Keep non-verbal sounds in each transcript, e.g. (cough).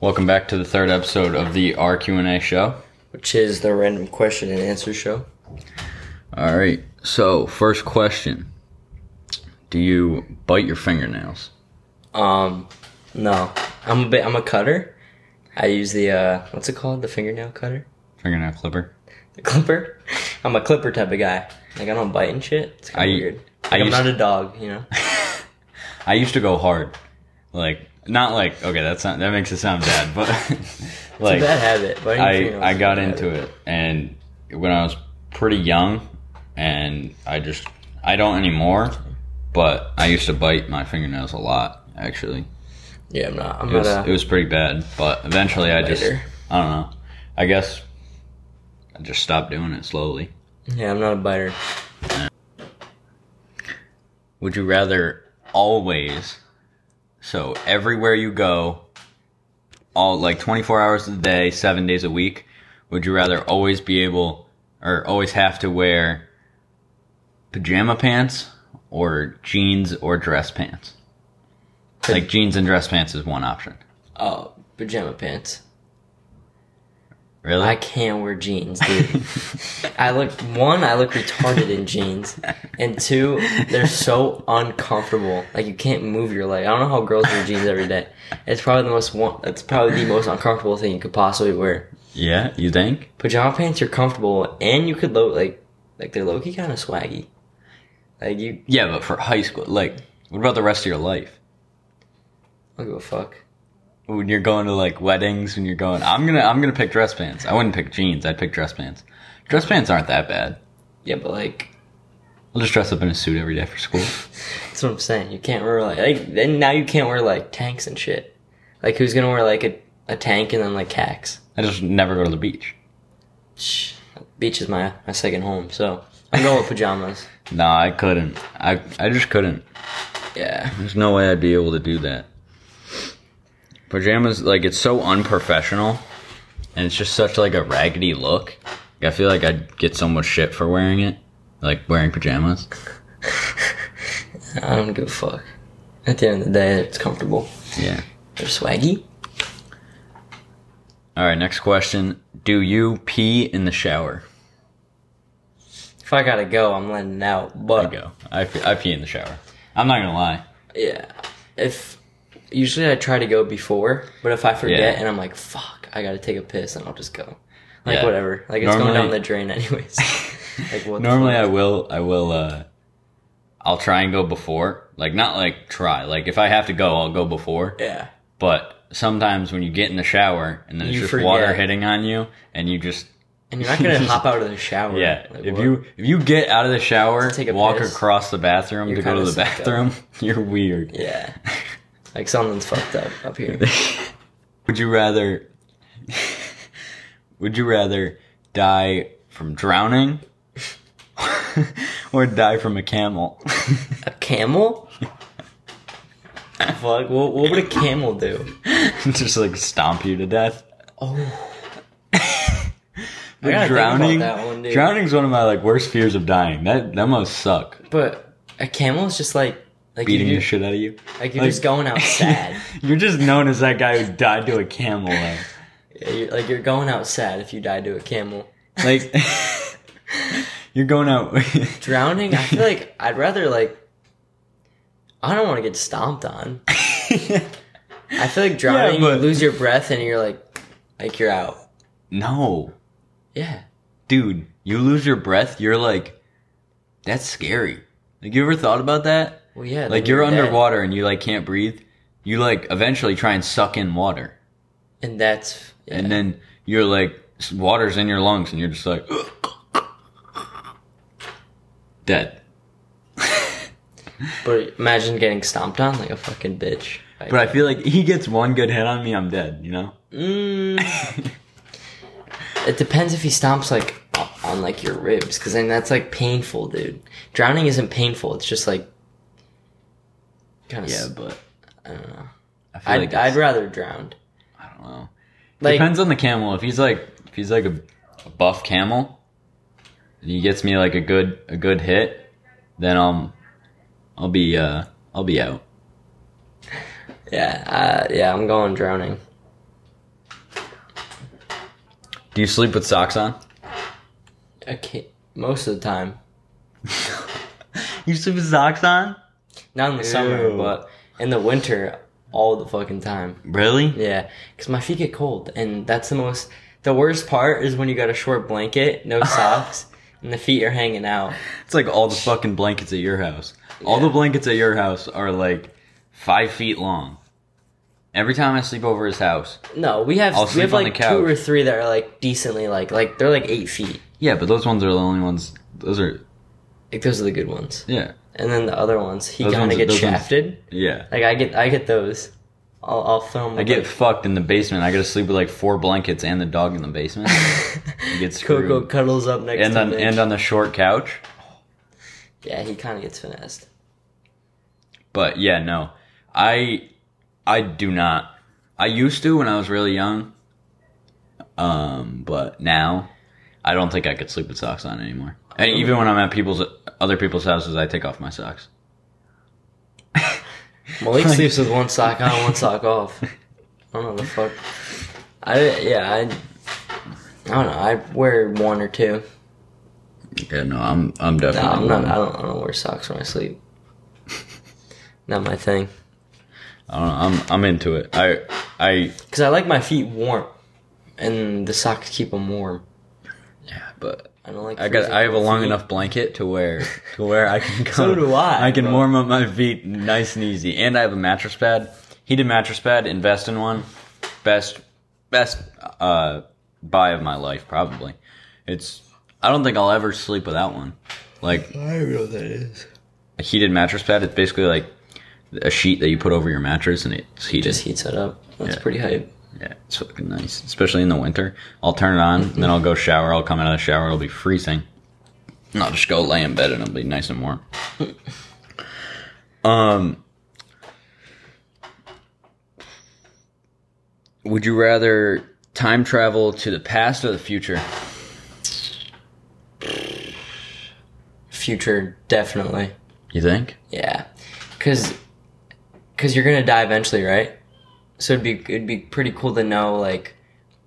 Welcome back to the third episode of the RQ&A show. which is the random question and answer show. All right. So, first question. Do you bite your fingernails? Um, no, I'm a bit. I'm a cutter. I use the uh, what's it called? The fingernail cutter, Fingernail clipper? the clipper. (laughs) I'm a clipper type of guy. Like I don't bite and shit. It's kind of weird. I Like, I'm not a dog, you know. (laughs) I used to go hard. Like not like okay, that's not that makes it sound bad, but like (laughs) it's a bad habit. Biting I I got into habit. it and when I was pretty young and I just I don't anymore, but I used to bite my fingernails a lot actually. Yeah, I'm not. I'm It was not it was pretty bad, but eventually I just. I don't know. I guess I just stopped doing it slowly. Yeah, I'm not a biter. Would you rather always, so everywhere you go, all like 24 hours a day, seven days a week, would you rather always be able or always have to wear pajama pants or jeans or dress pants? Like jeans and dress pants is one option. Oh, pajama pants. Really? I can't wear jeans, dude. (laughs) I look one, I look retarded in jeans, and two, they're so uncomfortable. Like you can't move your leg. I don't know how girls wear jeans every day. It's probably the most one. It's probably the most uncomfortable thing you could possibly wear. yeah, you think? Pajama pants, you're comfortable, and you could low like like they're low key kind of swaggy. Like you, Yeah, but for high school, like, what about the rest of your life? I don't give a fuck. When you're going to like weddings when you're going i'm gonna i'm gonna pick dress pants. I wouldn't pick jeans i'd pick dress pants. Dress pants aren't that bad. Yeah, but like i'll just dress up in a suit every day for school. That's what I'm saying. You can't wear like, like then now you can't wear like tanks and shit. Like who's gonna wear like a, a tank and then like cacks? i just never go to the beach. Shh, Beach is my my second home, so I'm going with pajamas. (laughs) no i couldn't. I i just couldn't. Yeah, there's no way i'd be able to do that pajamas like it's so unprofessional and it's just such like a raggedy look i feel like i'd get so much shit for wearing it like wearing pajamas I don't give a fuck. At the end of the day, it's comfortable. yeah They're swaggy. all right next question do you pee in the shower If I gotta go, I'm letting it out. I But go. I, pee- I pee in the shower. I'm not gonna lie. yeah, if usually I try to go before, but if I forget Yeah. and I'm like, fuck, I gotta take a piss, and I'll just go. Like Yeah. whatever. Like it's going down the drain anyways. (laughs) like? Normally. I will. I will. uh I'll try and go before. Like not like try. Like if I have to go, I'll go before. yeah. But sometimes when you get in the shower and then it's You just forget. water hitting on you, and you just And you're not gonna (laughs) hop out of the shower. yeah. Like, if what? you if you get out of the shower, take a walk piss, across the bathroom you're to go to the bathroom, (laughs) you're weird. yeah, like something's fucked up up here. (laughs) Would you rather? would you rather die from drowning or die from a camel? A camel? Fuck. What, what would a camel do? (laughs) Just like stomp you to death. Oh, (laughs) But drowning, that one, drowning's one of my like worst fears of dying. That that must suck. but a camel is just like like Beating you, the shit out of you. like you're like- just going out (laughs) sad. You're just known as that guy who died to a camel. Like, Yeah, you're, like you're going out sad if you die to a camel. like (laughs) you're going out. (laughs) Drowning, I feel like I'd rather like. I don't want to get stomped on. I feel like drowning, but- you lose your breath and you're like, like you're out. no, Yeah. dude, you lose your breath. You're like, that's scary. Like, you ever thought about that? Well, yeah. Like, you're dead. underwater and you like can't breathe. You like eventually try and suck in water. and that's yeah. and then you're like water's in your lungs and you're just like (gasps) dead (laughs) But imagine getting stomped on like a fucking bitch. but i feel like he gets one good hit on me i'm dead you know Mm, (laughs) it depends if he stomps like on like your ribs, because then that's like painful, dude. Drowning isn't painful; it's just like kind of. yeah but I don't know. i feel I'd, like I'd it's- rather drowned. i don't know Like depends on the camel if he's like if he's like a, a buff camel and he gets me like a good a good hit then i'll i'll be uh i'll be out yeah, uh, yeah. I'm going drowning. Do you sleep with socks on? Okay, most of the time. (laughs) You sleep with socks on? Not in the summer, but in the winter, all the fucking time. Really? Yeah, because my feet get cold, and that's the most. The worst part is when you got a short blanket, no (laughs) socks, and the feet are hanging out. It's like all the fucking blankets at your house. All the blankets at your house are like five feet long. Every time I sleep over his house. No, we have I'll we have like two or three that are like decently like like they're like eight feet. Yeah, but those ones are the only ones. Those are Like those are the good ones, yeah, and then the other ones he kind of gets shafted. yeah. Like I get I get those. I'll I'll film. I get fucked in the basement. I gotta sleep with like four blankets and the dog in the basement. (laughs) Gets screwed. Coco cuddles up next and to on and on the short couch. yeah, he kind of gets finessed. But yeah, no, I I do not. I used to when I was really young. Um, but now I don't think I could sleep with socks on anymore. And even when I'm at people's other people's houses, I take off my socks. (laughs) Malik sleeps with one sock on, one sock off. I don't know the fuck. I yeah I. I don't know. I wear one or two. Yeah, no, I'm I'm No, definitely. I'm not. I don't. I don't wear socks when I sleep. (laughs) Not my thing. I don't know. I'm I'm into it. I I Cause I like my feet warm, and the socks keep them warm. yeah, but I don't like. I got I have a long feet. enough blanket to wear to where I can (laughs) go. So do I, I can but- warm up my feet nice and easy, and I have a mattress pad, heated mattress pad. Invest in one, best best uh buy of my life probably. It's I don't think I'll ever sleep without one. Like I don't know what that is. a heated mattress pad, it's basically like a sheet that you put over your mattress and it's heated. Just heats it up. That's Yeah. pretty hype. Yeah, it's fucking nice, especially in the winter. I'll turn it on, and then I'll go shower. I'll come out of the shower. It'll be freezing. And I'll just go lay in bed, and it'll be nice and warm. um, would you rather time travel to the past or the future? Future, definitely. You think? Yeah, cause, cause you're gonna die eventually, right? So it'd be it'd be pretty cool to know like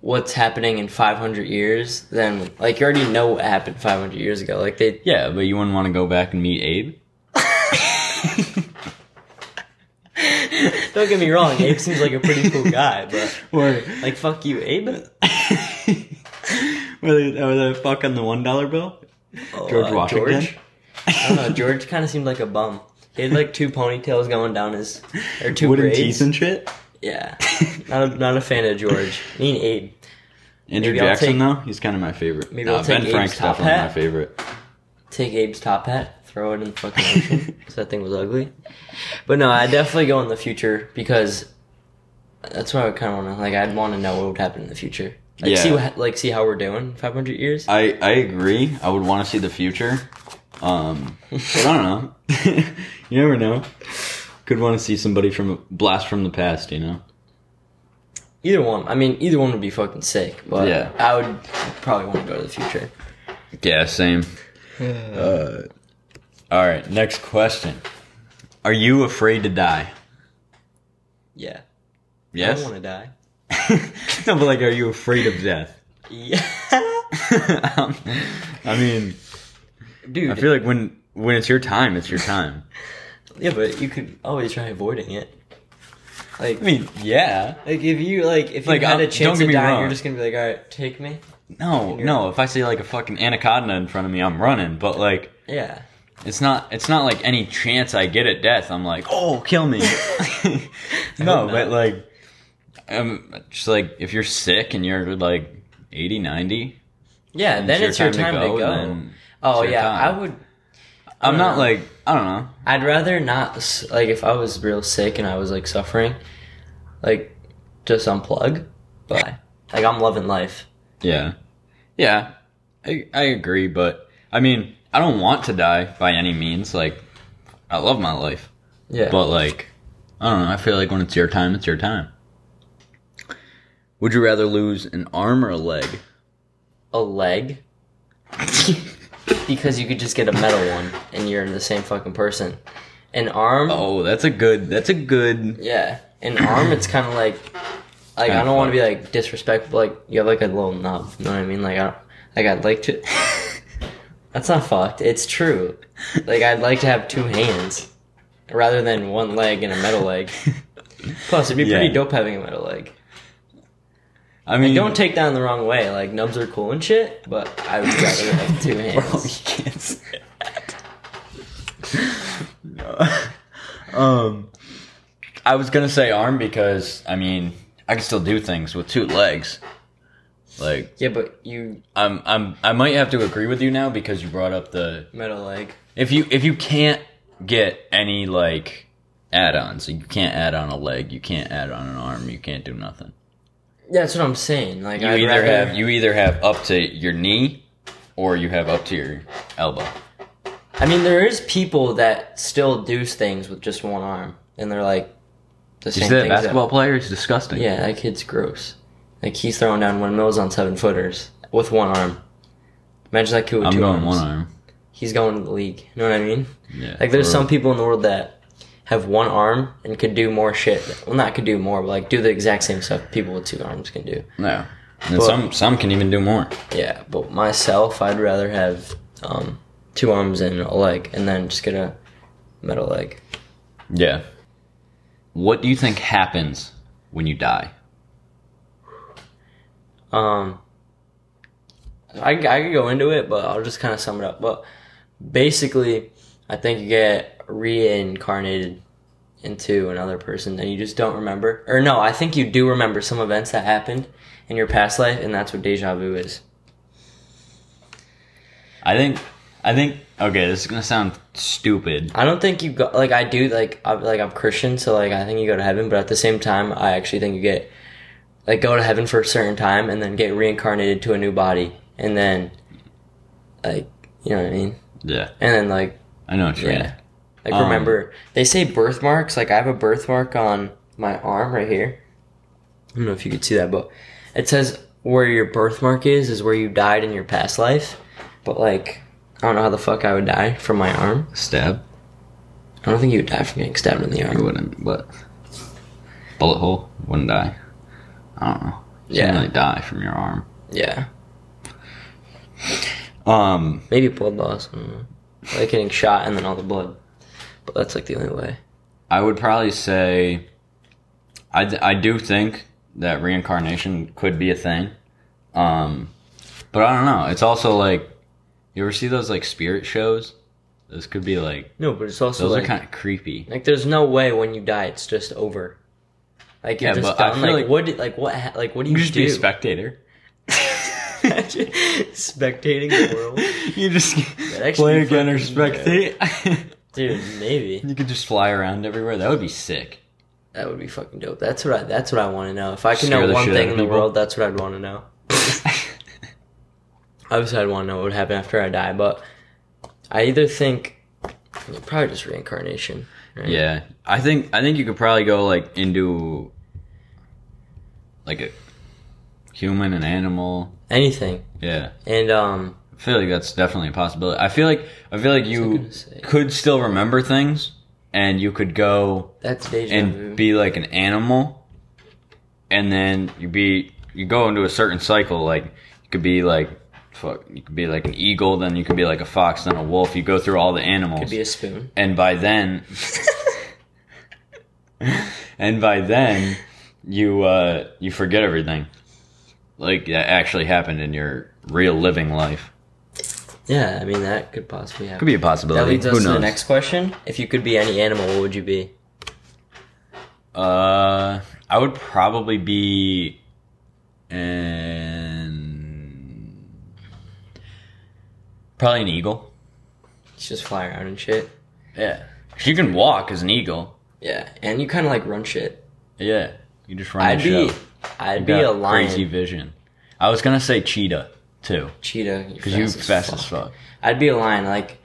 what's happening in 500 years. Then like you already know what happened 500 years ago. Like they Yeah, but you wouldn't want to go back and meet Abe. (laughs) don't get me wrong, Abe seems like a pretty cool guy, but (laughs) Or like fuck you, Abe. (laughs) were they, were they fuck on the one dollar bill? George Uh, Washington? George? I don't know. George kind of seemed like a bum. He had like two ponytails going down his or two Wooden braids. teeth and shit. Yeah, not a, not a fan of George. Me and Abe. Andrew Maybe Jackson take- though, he's kind of my favorite. Maybe I'll take ben Abe's Frank's top definitely hat. my favorite. Take Abe's top hat, throw it in the fucking (laughs) ocean because that thing was ugly. But no, I definitely go in the future because that's what I kind of want to like. I'd want to know what would happen in the future. Like see what like see how we're doing 500 years. I I agree. I would want to see the future. Um, but I don't know. (laughs) you never know. Could want to see somebody from a blast from the past. You know. Either one. I mean, either one would be fucking sick. But Yeah. I would probably want to go to the future. Yeah. Same. Uh, all right. Next question. Are you afraid to die? Yeah. I Yes. don't want to die. (laughs) no, but like, are you afraid of death? Yeah. (laughs) I mean, Dude. I feel like when when it's your time, it's your time. (laughs) yeah, but you could always try avoiding it. Like, I mean, yeah. like if you like if you Like, had a chance to die, wrong. you're just gonna be like, all right, take me. No, no. If I see like a fucking anaconda in front of me, I'm running. But like, Yeah. it's not. It's not like any chance I get at death. I'm like, oh, kill me. (laughs) (laughs) no, but like, um, just like if you're sick and you're like 80, 90, Yeah, then it's your time to go. then oh it's your yeah, time. I would. I'm not know. like I don't know. I'd rather not like if I was real sick and I was like suffering, like just unplug. But like I'm loving life. Yeah, yeah. I I agree, but I mean, I don't want to die by any means. Like, I love my life. Yeah. But like, I don't know. I feel like when it's your time, it's your time. Would you rather lose an arm or a leg? a leg. (laughs) because you could just get a metal one and you're the same fucking person. An arm. Oh, that's a good. That's a good. Yeah. An arm, it's kind of like like I don't want to be like disrespectful. Like you have like a little nub. You know what I mean? Like I like I'd like to. (laughs) That's not fucked. It's true. Like I'd like to have two hands rather than one leg and a metal leg. (laughs) Plus, it'd be pretty dope having a metal leg. I mean, Don't take that in the wrong way. Like nubs are cool and shit, but I would (laughs) rather have two Bro, hands. you can't say that. (laughs) no. Um, I was gonna say arm because I mean I can still do things with two legs. Like Yeah, but you I'm I'm I might have to agree with you now because you brought up the metal leg. if you if you can't get any like add-ons, you can't add on a leg, you can't add on an arm, you can't do nothing. Yeah, that's what I'm saying. Like You I'd either rather- have you either have up to your knee or you have up to your elbow. I mean, there is people that still do things with just one arm, and they're like the same see that things that- basketball player? It's disgusting. Yeah, that kid's gross. Like he's throwing down windmills on seven footers with one arm. Imagine that kid with I'm two going arms. one arm. He's going to the league. You know what I mean? Yeah. Like there's some people in the world that have one arm and could do more shit. Well, not could do more, but like do the exact same stuff people with two arms can do. No. And But- some some can even do more. Yeah, but myself, I'd rather have um, two arms and a leg, and then just get a metal leg. Yeah. What do you think happens when you die? Um, I, I could go into it, but I'll just kind of sum it up. But basically, I think you get reincarnated into another person and you just don't remember. Or no, I think you do remember some events that happened in your past life, and that's what deja vu is. I think I think okay, this is gonna sound stupid. I don't think you go like I do like I'm like I'm Christian, so like I think you go to heaven, but at the same time, I actually think you get like go to heaven for a certain time and then get reincarnated to a new body, and then like you know what I mean, Yeah. and then like I know what you mean. Like Um, remember they say birthmarks. Like I have a birthmark on my arm right here. I don't know if you could see that, but it says where your birthmark is is where you died in your past life. But like I don't know how the fuck I would die from my arm. Stab? I don't think you would die from getting stabbed in the arm. You wouldn't, but bullet hole wouldn't die. I don't know. You Yeah. yeah. really die from your arm. Yeah, Um maybe blood loss. I don't know. Like getting shot and then all the blood. But that's like the only way. I would probably say I, I do think that reincarnation could be a thing. Um but I don't know. It's also like you ever see those like spirit shows? Those could be like No, but it's also those like are kind of creepy. like there's no way when you die it's just over. Like Yeah, just but I done. feel Like, like- what? do- Like what? Like what do you, You just do? be a spectator. (laughs) Spectating the world, (laughs) you just play again or spectate. (laughs) dude. Maybe you could just fly around everywhere. That would be sick. that would be fucking dope. That's what I. That's what I want to know. If I could Scare know one thing in the people. world, that's what I'd want to know. (laughs) Obviously, I'd want to know what would happen after I die, but I either think probably just reincarnation. Right? Yeah, I think I think you could probably go like into like a human and animal. anything. Yeah, And um, I feel like that's definitely a possibility. I feel like I feel like you could still remember things, and you could go that's deja and vu. be like an animal, and then you be you go into a certain cycle. Like you could be like fuck, you could be like an eagle, then you could be like a fox, then a wolf. You go through all the animals. Could be a spoon. and by then (laughs) and by then you uh you forget everything like that actually happened in your real living life Yeah, I mean that could possibly happen. could be a possibility That leads us who to the next question. If you could be any animal, what would you be? uh i would probably be an probably an eagle Just fly around and shit. yeah you can walk as an eagle Yeah, and you kind of like run shit. yeah you just run I'd be, show. I'd You be a lion, crazy vision i was gonna say cheetah too cheetah. because you fast as fuck I'd be a lion, like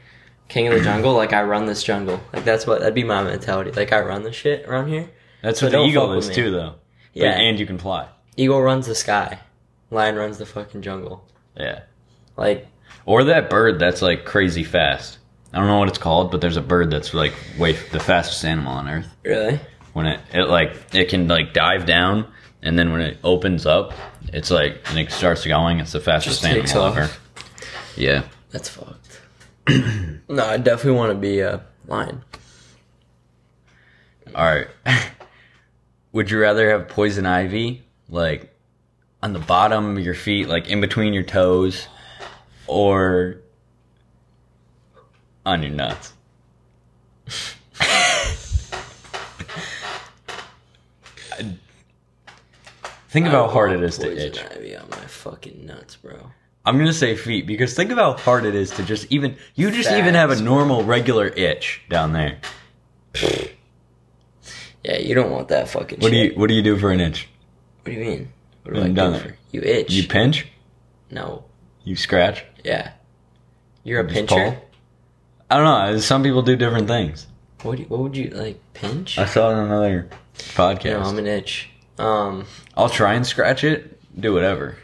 king of the (clears throat) jungle. Like I run this jungle. Like that's what that'd be my mentality. Like I run this shit around here. That's So what the eagle is too, though. Yeah. But, and you can fly. Eagle runs the sky. Lion runs the fucking jungle. Yeah. Like Or that bird that's like crazy fast. I don't know what it's called, but there's a bird that's like way the fastest animal on earth. really? When it it like it can like dive down and then when it opens up, it's like and it starts going. It's the fastest Just takes animal off. ever. Yeah. That's fucked. (clears throat) no, I definitely want to be a lion. All right. (laughs) Would you rather have poison ivy, like on the bottom of your feet, like in between your toes, or on your nuts? (laughs) Think about how hard it is to itch. ivy on my fucking nuts, bro. I'm gonna say feet because think of how hard it is to just even you just even have a Facts. normal regular itch down there. Yeah, you don't want that fucking What do you what do you do for an itch? What do you mean? What do Been I do for you? Itch? You pinch? no. You scratch? Yeah. You're a Just pincher. pull? I don't know. Uh, some people do different things. What? Do you, what would you like? Pinch? I saw it on another podcast. No, I'm an itch. Um, I'll try and scratch it. Do whatever.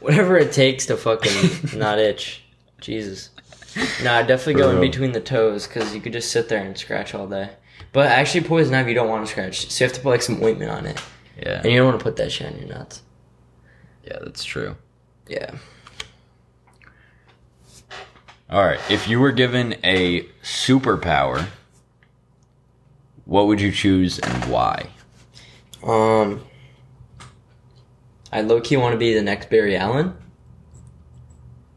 whatever it takes to fucking (laughs) not itch. Jesus. No, I definitely go in between the toes because you could just sit there and scratch all day. But actually, poison ivy you don't want to scratch, so you have to put like some ointment on it, Yeah. and you don't want to put that shit on your nuts. Yeah, that's true. Yeah. All right. If you were given a superpower, what would you choose and why? Um, I low key want to be the next Barry Allen.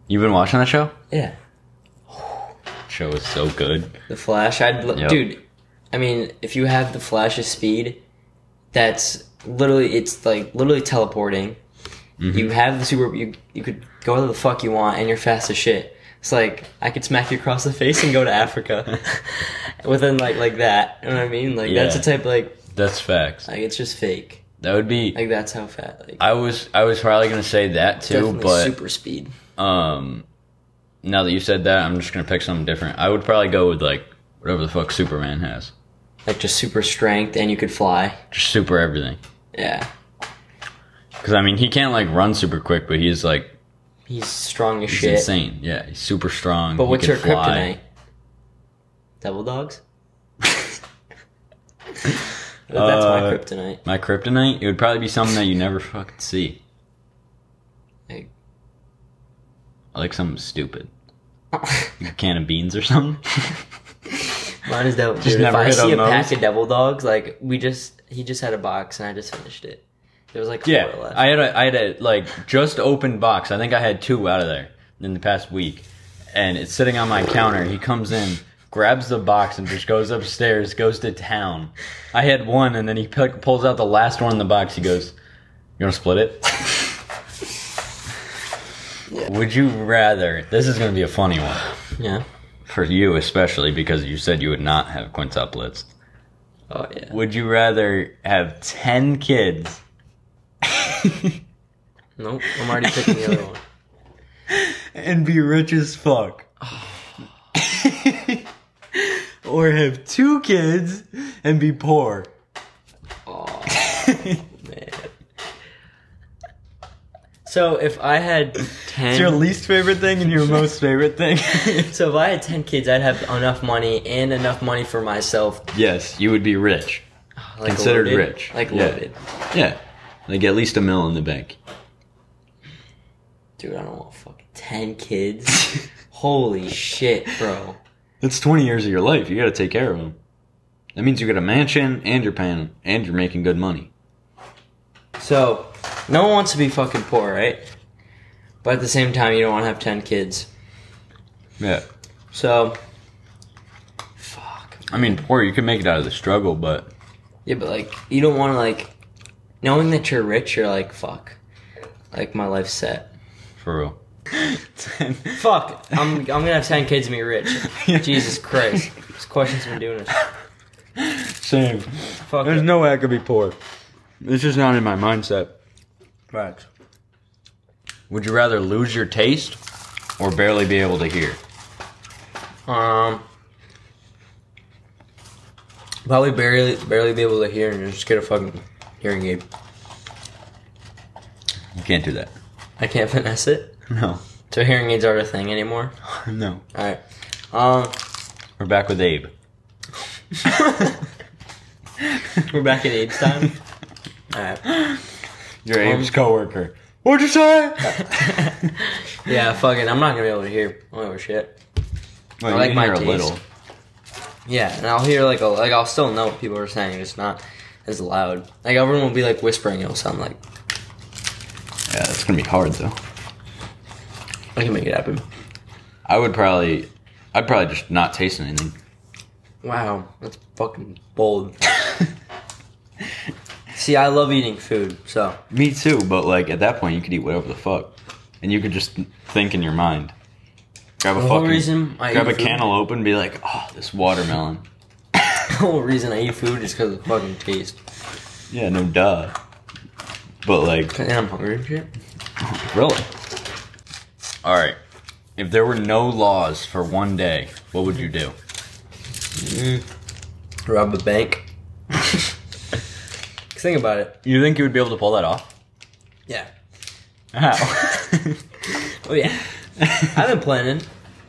You've been watching that show? Yeah. (sighs) Show is so good. The Flash, I'd Yep. dude. I mean, if you have the Flash's speed, that's literally it's like literally teleporting. Mm-hmm. You have the super. You you could go where the fuck you want, and you're fast as shit. It's like I could smack you across the face and go to Africa (laughs) (laughs) within like like that. You know what I mean? Like that's Yeah. the type like That's facts. like it's just fake. That would be. Like that's how fat. Like I was I was probably gonna say that too, but super speed. um, now that you said that, I'm just gonna pick something different. I would probably go with like whatever the fuck Superman has, Like just super strength, and you could fly. just super everything. Yeah, Because I mean, he can't like run super quick, but he's like he's strong as he's shit. insane. Yeah, he's super strong. But He what's your fly. kryptonite? Devil dogs. (laughs) That's my Uh, kryptonite. My kryptonite, it would probably be something that you never fucking see. Like- I like something stupid, (laughs) like a can of beans or something. (laughs) Mine is devil. Just Dude, if never I hit see on a pack of devil dogs, like we just he just had a box and I just finished it. There was like four Yeah, left. I had a, I had a like just open box. I think I had two out of there in the past week, and it's sitting on my counter. He comes in, grabs the box, and just goes upstairs, goes to town. I had one, and then he pick, pulls out the last one in the box. He goes, "You want to split it?" (laughs) Would you rather? This is going to be a funny one yeah. for you, especially because you said you would not have quintuplets. Oh yeah. Would you rather have ten kids? (laughs) Nope. I'm already picking the other one. (laughs) and be rich as fuck. (sighs) or have two kids and be poor. Oh man. So if I had ten, It's your least favorite thing and your most favorite thing. (laughs) so if I had ten kids, I'd have enough money and enough money for myself. yes, you would be rich. Ah, like Considered loaded, rich. Like Yeah. loaded. Yeah. Like at least a mil in the bank. Dude, I don't want fucking ten kids. (laughs) Holy shit, bro. That's 20 years of your life. You gotta take care of them. That means you got a mansion and you're paying and you're making good money. So, no one wants to be fucking poor, right? But at the same time, you don't want to have 10 kids. Yeah. So, fuck. I mean, poor, you can make it out of the struggle, but Yeah, but like, you don't want to, like, knowing that you're rich, you're like, fuck. Like, my life's set. for real. Fuck. I'm, I'm gonna have 10 kids and be rich. Jesus Christ. This question's been doing this. Same. Fuck There's it. no way I could be poor. It's just not in my mindset. Right. Would you rather lose your taste or barely be able to hear? Um, probably barely, barely be able to hear and just get a fucking hearing aid. You can't do that. I can't (laughs) finesse it. No. So hearing aids aren't a thing anymore. (laughs) No. All right. Um, We're back with Abe. (laughs) we're back at AIDS time. All right. Your Abe's coworker. What'd you say? (laughs) Yeah, fucking. I'm not gonna be able to hear oh shit. Well, I like my hear a taste. little. Yeah, and I'll hear like a like I'll still know what people are saying. It's not as loud. Like everyone will be like whispering. It'll sound like Yeah, it's gonna be hard though. I can make it happen. I would probably, I'd probably just not taste anything. Wow, that's fucking bold. (laughs) See, I love eating food, so Me too, but like at that point, you could eat whatever the fuck, and you could just think in your mind. Grab a the whole fucking, reason I grab eat a food, cantaloupe and be like, oh, this watermelon. (laughs) the whole reason I eat food is because of the fucking taste. Yeah, no duh. But like, And I'm hungry and shit. really. All right. If there were no laws for one day, what would you do? Mm. Rob a bank. 'Cause (laughs) think about it. You think you would be able to pull that off? Yeah. How? (laughs) Oh yeah. I've been planning.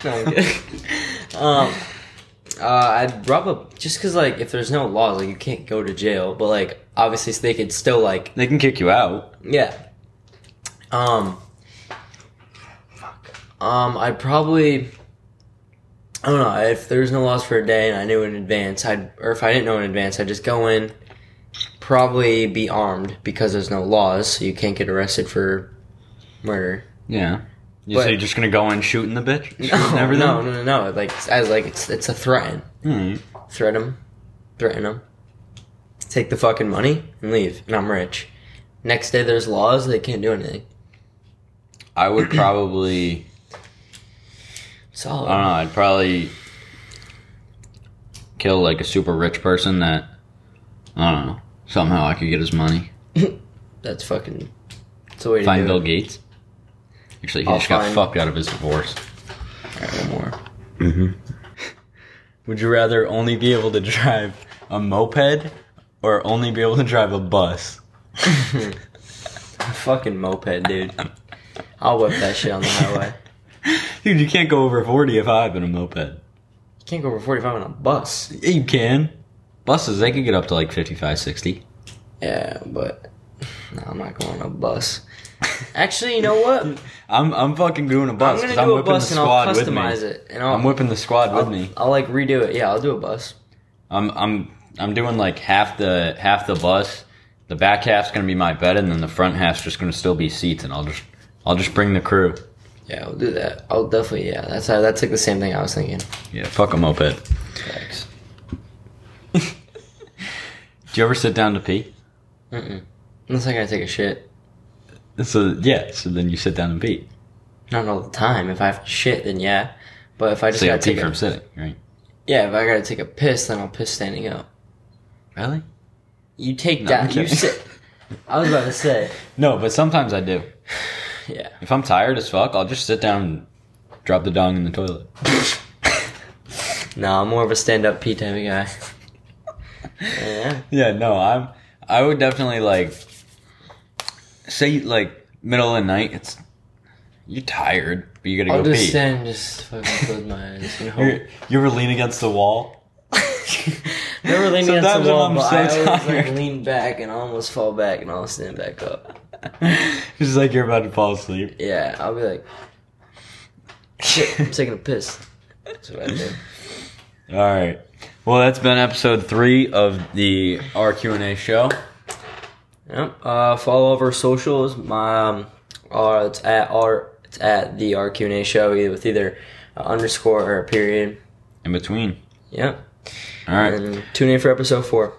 No, I'm kidding. (laughs) um, uh, I'd rob a just because like if there's no laws, like you can't go to jail, but like obviously they could still like they can kick you out. yeah. Um. Um, I'd probably. I don't know if there's no laws for a day and I knew in advance, I'd or if I didn't know in advance, I'd just go in, probably be armed because there's no laws, so you can't get arrested for murder. Yeah. You But- say you're just gonna go in shooting the bitch? Shooting No, everything? no, no, no, no. Like as like it's it's a threat. Hmm. Threat him, threaten him. Take the fucking money and leave, and I'm rich. Next day there's laws, they can't do anything. I would (clears throat) probably. Solid. I don't know. I'd probably kill like a super rich person that I don't know. Somehow I could get his money. (laughs) That's fucking. That's the way to Find do Bill it. Gates. Actually, he I'll just got find- fucked out of his divorce. Alright, one more. Mm-hmm. (laughs) Would you rather only be able to drive a moped or only be able to drive a bus? (laughs) A fucking moped, dude. I'll whip that shit on the highway. (laughs) Dude, you can't go over 45 in a moped. You can't go over 45 on a bus. Yeah, you can. Buses, they can get up to like 55, 60. Yeah, but (sighs) no, I'm not going on a bus. Actually, you know what? (laughs) I'm I'm fucking doing a bus I'm gonna do a whipping bus the and I'll squad with me. customize it, and I'll, I'm whipping the squad I'll, with me. I'll like redo it. Yeah, I'll do a bus. I'm I'm I'm doing like half the half the bus. The back half's gonna be my bed, and then the front half's just gonna still be seats, and I'll just I'll just bring the crew. Yeah, I'll do that. I'll definitely. Yeah, that's how, that's like the same thing I was thinking. Yeah, fuck a moped. Thanks. Do you ever sit down to pee? Mm-mm. Unless I gotta take a shit. So yeah, so then you sit down and pee. Not all the time. If I have to shit, then yeah. But if I just So gotta take a from sitting, right? yeah, if I gotta take a piss, then I'll piss standing up. Really? You take No, that. You sit. I was about to say. (laughs) No, but sometimes I do. (laughs) Yeah. If I'm tired as fuck, I'll just sit down and drop the dong in the toilet. (laughs) No, I'm more of a stand-up pee type of guy. Yeah. Yeah, no, I'm. I would definitely like say like middle of the night. It's you're tired, but you gotta I'll go just pee. stand, and just fucking close my eyes. You know. You're, you ever lean against the wall? (laughs) Never lean against Sometimes the when wall, I'm but so I always like lean back and almost fall back and I'll stand back up. (laughs) It's like you're about to fall asleep. Yeah, I'll be like, shit, I'm (laughs) taking a piss. That's what I do. All right. Well, that's been episode three of the R Q and A show. Yep. Uh, follow all of our socials. My um, uh, it's at our it's at the R Q and A show either with either uh, underscore or a period. In between. Yep. All right. And tune in for episode four.